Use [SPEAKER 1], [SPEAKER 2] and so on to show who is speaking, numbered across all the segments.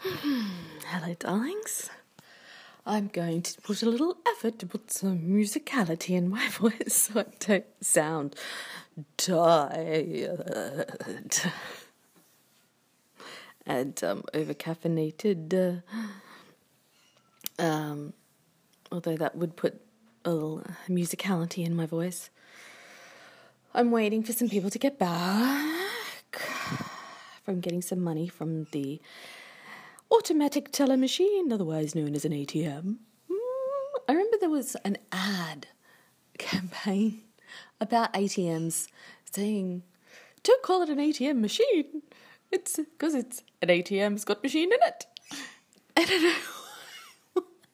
[SPEAKER 1] Hello, darlings. I'm going to put a little effort to put some musicality in my voice so I don't sound tired and um, over caffeinated. Uh, um, although that would put a little musicality in my voice. I'm waiting for some people to get back from getting some money from the automatic teller machine, otherwise known as an ATM. Mm, I remember there was an ad campaign about ATMs saying, don't call it an ATM machine. It's because it's an ATM's got machine in it. I don't know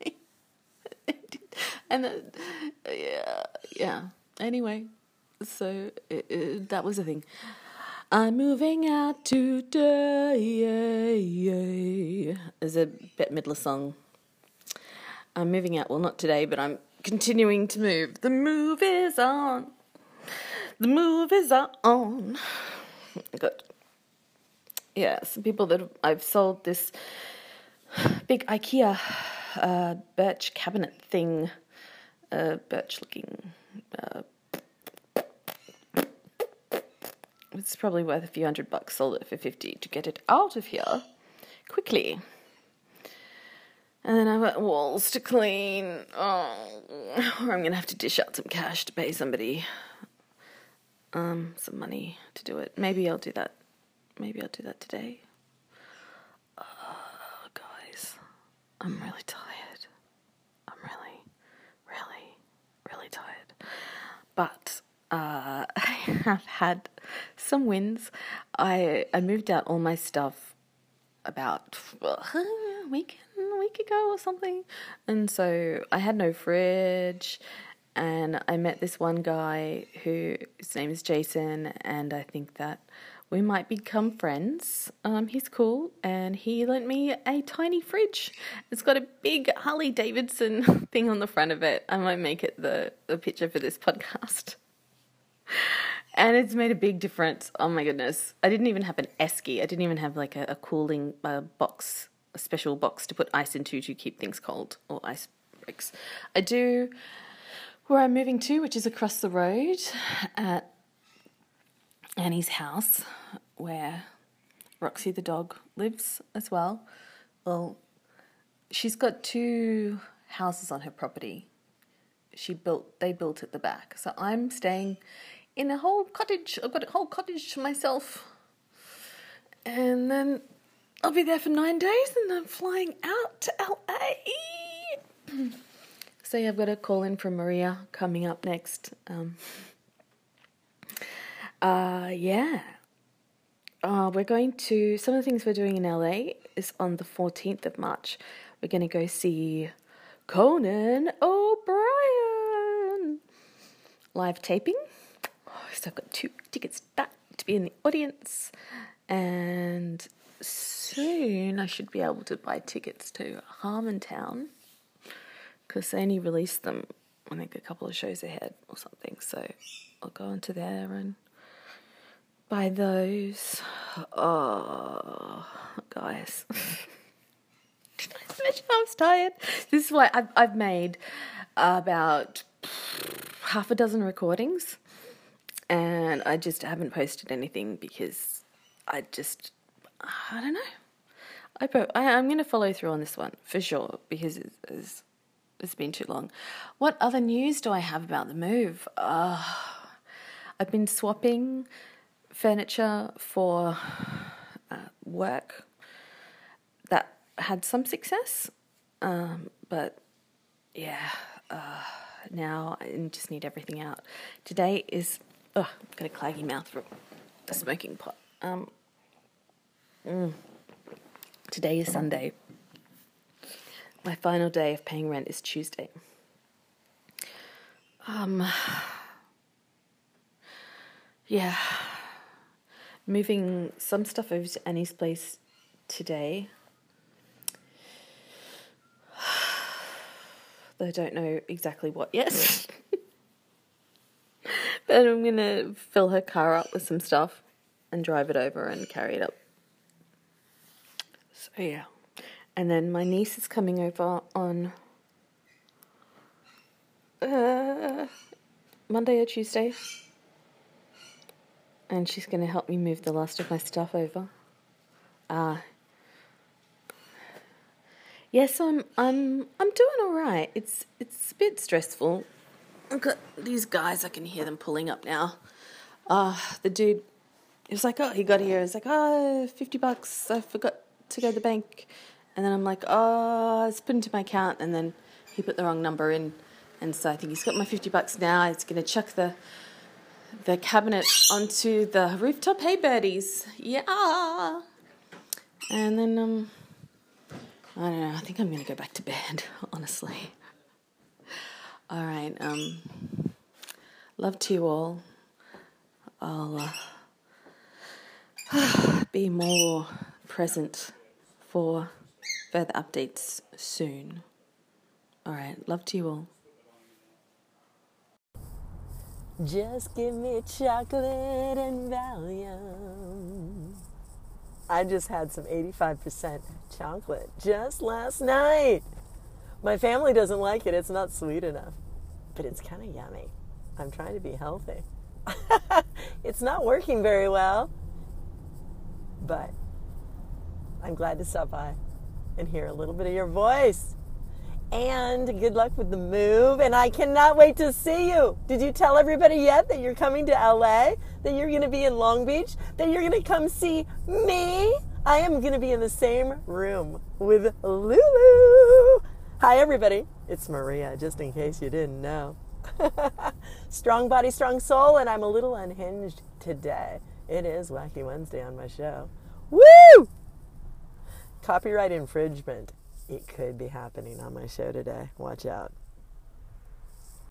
[SPEAKER 1] and uh, yeah, yeah. Anyway, so it, it, that was the thing. I'm moving out today. Is a Bette Midler song. I'm moving out. Well, not today, but I'm continuing to move. The move is on. The move is on. Good. Yeah, some people that I've sold this big IKEA uh, birch cabinet thing, uh, birch looking. Uh, it's probably worth a few hundred bucks. Sold it for fifty to get it out of here quickly. And then I've got walls to clean. Oh, or I'm gonna have to dish out some cash to pay somebody um, some money to do it. Maybe I'll do that. Maybe I'll do that today. Uh, guys, I'm really tired. I'm really, really, really tired. But uh, I have had some wins. I I moved out all my stuff about a week a week ago or something, and so I had no fridge. And I met this one guy who his name is Jason, and I think that we might become friends. Um, he's cool, and he lent me a tiny fridge. It's got a big Harley Davidson thing on the front of it. I might make it the, the picture for this podcast. And it's made a big difference. Oh my goodness. I didn't even have an esky. I didn't even have like a, a cooling uh, box, a special box to put ice into to keep things cold or ice bricks. I do where I'm moving to, which is across the road at Annie's house, where Roxy the dog lives as well. Well, she's got two houses on her property. She built, they built at the back. So I'm staying in a whole cottage. I've got a whole cottage to myself. And then I'll be there for nine days and I'm flying out to LA. so yeah, I've got a call in from Maria coming up next. Um, uh, yeah. Uh, we're going to, some of the things we're doing in LA is on the 14th of March. We're going to go see Conan O'Brien live taping. So I've got two tickets back to be in the audience, and soon I should be able to buy tickets to Harmontown because they only released them I think a couple of shows ahead or something. So I'll go into there and buy those. Oh, guys. I was tired. This is why I've, I've made about half a dozen recordings and I just haven't posted anything because I just, I don't know. I, I am going to follow through on this one for sure because it's, it's, it's been too long. What other news do I have about the move? Uh, I've been swapping furniture for uh, work that had some success, um, but yeah, uh, now I just need everything out. Today is, oh, I've got a claggy mouth from a smoking pot. Um, mm, today is Sunday. My final day of paying rent is Tuesday. Um, yeah, moving some stuff over to Annie's place today. Though I don't know exactly what yet. but I'm to fill her car up with some stuff and drive it over and carry it up. So, yeah. And then my niece is coming over on uh, Monday or Tuesday. And she's going to help me move the last of my stuff over. Ah. Uh, yes, I'm I'm I'm doing all right. It's it's a bit stressful. These guys. I can hear them pulling up now. Uh, the dude. He was like, oh, he got here. He's like, oh, 50 bucks. I forgot to go to the bank. And then I'm like, oh, it's put into my account. And then he put the wrong number in. And so I think he's got my 50 bucks now. He's going to chuck the the cabinet onto the rooftop. Hey, birdies. Yeah. And then, um, I don't know. I think I'm going to go back to bed, honestly. All right. Um, love to you all. I'll uh, be more present for further updates soon. All right. Love to you all.
[SPEAKER 2] Just give me chocolate and Valium. I just had some 85% chocolate just last night. My family doesn't like it. It's not sweet enough, but it's kind of yummy. I'm trying to be healthy. it's not working very well, but I'm glad to stop by and hear a little bit of your voice and good luck with the move. And I cannot wait to see you. Did you tell everybody yet that you're coming to LA? That you're going to be in Long Beach? That you're going to come see me? I am going to be in the same room with Lulu. Hi, everybody. It's Maria, just in case you didn't know. strong body, strong soul, and I'm a little unhinged today. It is Wacky Wednesday on my show. Woo! Copyright infringement it could be happening on my show today. Watch out.